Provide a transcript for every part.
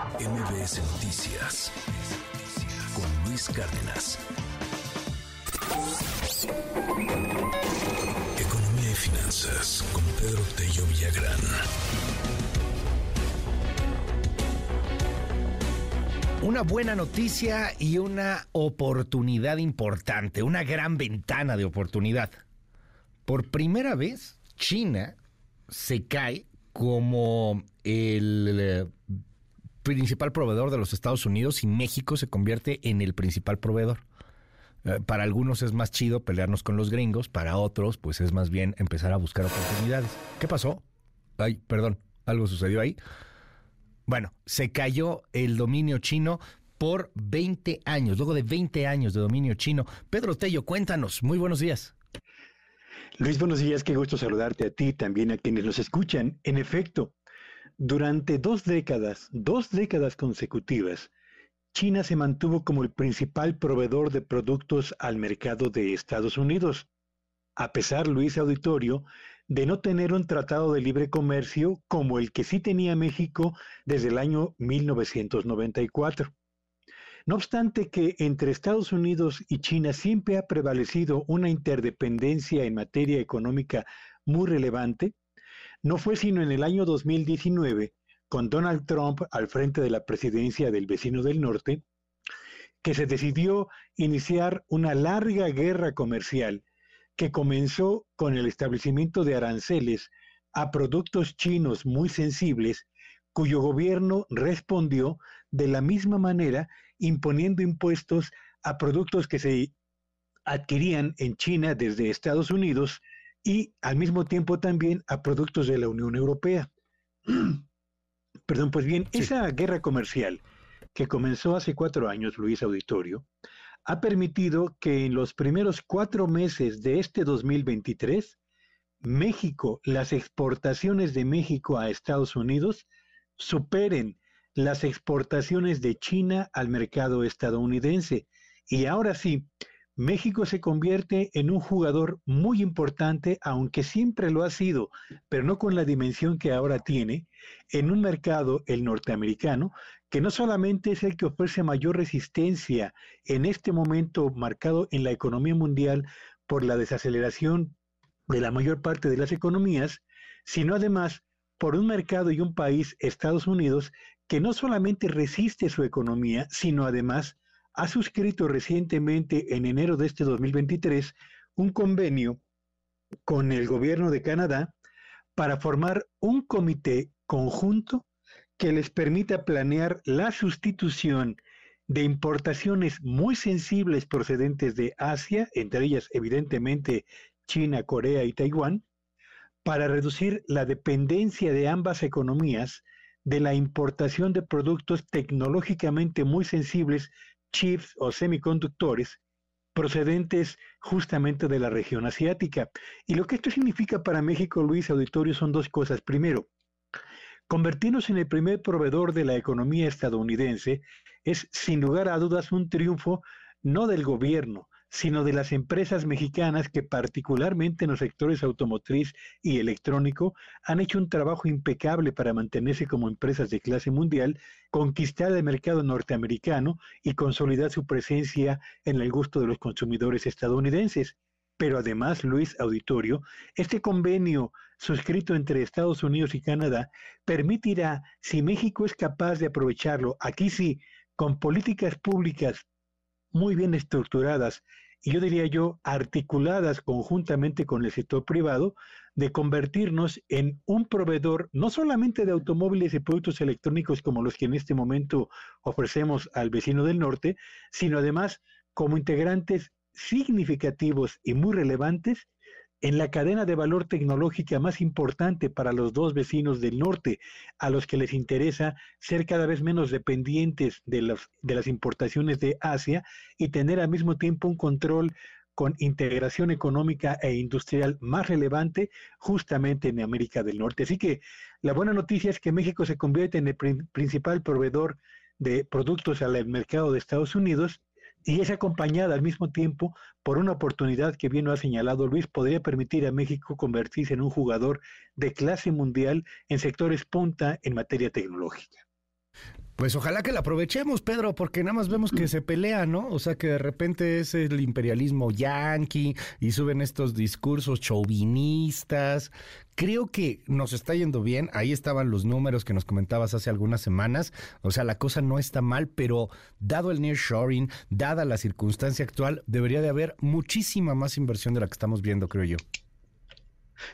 MBS Noticias con Luis Cárdenas. Economía y finanzas con Pedro Tello Villagrán. Una buena noticia y una oportunidad importante, una gran ventana de oportunidad. Por primera vez, China se cae como el eh, principal proveedor de los Estados Unidos y México se convierte en el principal proveedor. Eh, para algunos es más chido pelearnos con los gringos, para otros pues es más bien empezar a buscar oportunidades. ¿Qué pasó? Ay, perdón, algo sucedió ahí. Bueno, se cayó el dominio chino por 20 años, luego de 20 años de dominio chino. Pedro Tello, cuéntanos, muy buenos días. Luis, buenos días, qué gusto saludarte a ti, también a quienes nos escuchan. En efecto, durante dos décadas, dos décadas consecutivas, China se mantuvo como el principal proveedor de productos al mercado de Estados Unidos, a pesar, Luis Auditorio, de no tener un tratado de libre comercio como el que sí tenía México desde el año 1994. No obstante que entre Estados Unidos y China siempre ha prevalecido una interdependencia en materia económica muy relevante, no fue sino en el año 2019, con Donald Trump al frente de la presidencia del vecino del norte, que se decidió iniciar una larga guerra comercial que comenzó con el establecimiento de aranceles a productos chinos muy sensibles, cuyo gobierno respondió de la misma manera imponiendo impuestos a productos que se adquirían en China desde Estados Unidos y al mismo tiempo también a productos de la Unión Europea. Perdón, pues bien, esa guerra comercial que comenzó hace cuatro años, Luis Auditorio, ha permitido que en los primeros cuatro meses de este 2023, México, las exportaciones de México a Estados Unidos superen las exportaciones de China al mercado estadounidense. Y ahora sí, México se convierte en un jugador muy importante, aunque siempre lo ha sido, pero no con la dimensión que ahora tiene, en un mercado, el norteamericano, que no solamente es el que ofrece mayor resistencia en este momento marcado en la economía mundial por la desaceleración de la mayor parte de las economías, sino además por un mercado y un país, Estados Unidos, que no solamente resiste su economía, sino además ha suscrito recientemente, en enero de este 2023, un convenio con el gobierno de Canadá para formar un comité conjunto que les permita planear la sustitución de importaciones muy sensibles procedentes de Asia, entre ellas evidentemente China, Corea y Taiwán, para reducir la dependencia de ambas economías de la importación de productos tecnológicamente muy sensibles, chips o semiconductores, procedentes justamente de la región asiática. Y lo que esto significa para México, Luis Auditorio, son dos cosas. Primero, convertirnos en el primer proveedor de la economía estadounidense es sin lugar a dudas un triunfo no del gobierno, sino de las empresas mexicanas que particularmente en los sectores automotriz y electrónico han hecho un trabajo impecable para mantenerse como empresas de clase mundial, conquistar el mercado norteamericano y consolidar su presencia en el gusto de los consumidores estadounidenses. Pero además, Luis Auditorio, este convenio suscrito entre Estados Unidos y Canadá permitirá, si México es capaz de aprovecharlo, aquí sí, con políticas públicas muy bien estructuradas y yo diría yo articuladas conjuntamente con el sector privado, de convertirnos en un proveedor no solamente de automóviles y productos electrónicos como los que en este momento ofrecemos al vecino del norte, sino además como integrantes significativos y muy relevantes en la cadena de valor tecnológica más importante para los dos vecinos del norte, a los que les interesa ser cada vez menos dependientes de, de las importaciones de Asia y tener al mismo tiempo un control con integración económica e industrial más relevante justamente en América del Norte. Así que la buena noticia es que México se convierte en el principal proveedor de productos al mercado de Estados Unidos y es acompañada al mismo tiempo por una oportunidad que bien lo ha señalado Luis, podría permitir a México convertirse en un jugador de clase mundial en sectores punta en materia tecnológica. Pues ojalá que la aprovechemos, Pedro, porque nada más vemos que se pelea, ¿no? O sea, que de repente es el imperialismo yanqui y suben estos discursos chauvinistas. Creo que nos está yendo bien. Ahí estaban los números que nos comentabas hace algunas semanas. O sea, la cosa no está mal, pero dado el nearshoring, dada la circunstancia actual, debería de haber muchísima más inversión de la que estamos viendo, creo yo.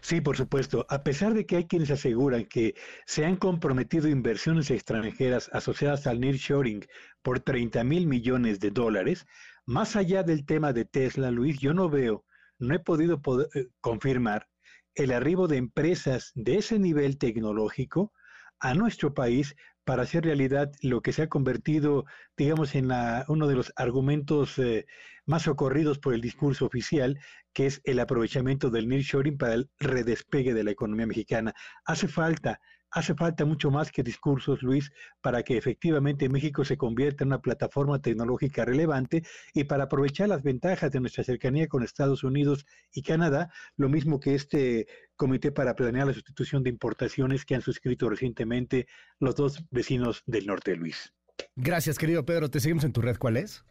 Sí, por supuesto. A pesar de que hay quienes aseguran que se han comprometido inversiones extranjeras asociadas al nearshoring por 30 mil millones de dólares, más allá del tema de Tesla, Luis, yo no veo, no he podido eh, confirmar el arribo de empresas de ese nivel tecnológico a nuestro país para hacer realidad lo que se ha convertido, digamos, en uno de los argumentos eh, más socorridos por el discurso oficial, que es el aprovechamiento del nearshoring para el redespegue de la economía mexicana. Hace falta Hace falta mucho más que discursos, Luis, para que efectivamente México se convierta en una plataforma tecnológica relevante y para aprovechar las ventajas de nuestra cercanía con Estados Unidos y Canadá, lo mismo que este comité para planear la sustitución de importaciones que han suscrito recientemente los dos vecinos del norte, Luis. Gracias, querido Pedro. Te seguimos en tu red. ¿Cuál es?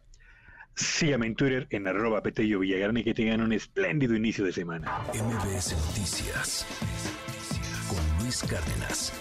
Sígueme en Twitter en arroba Petello Villagrán y que tengan un espléndido inicio de semana. MBS Noticias Luis Cárdenas.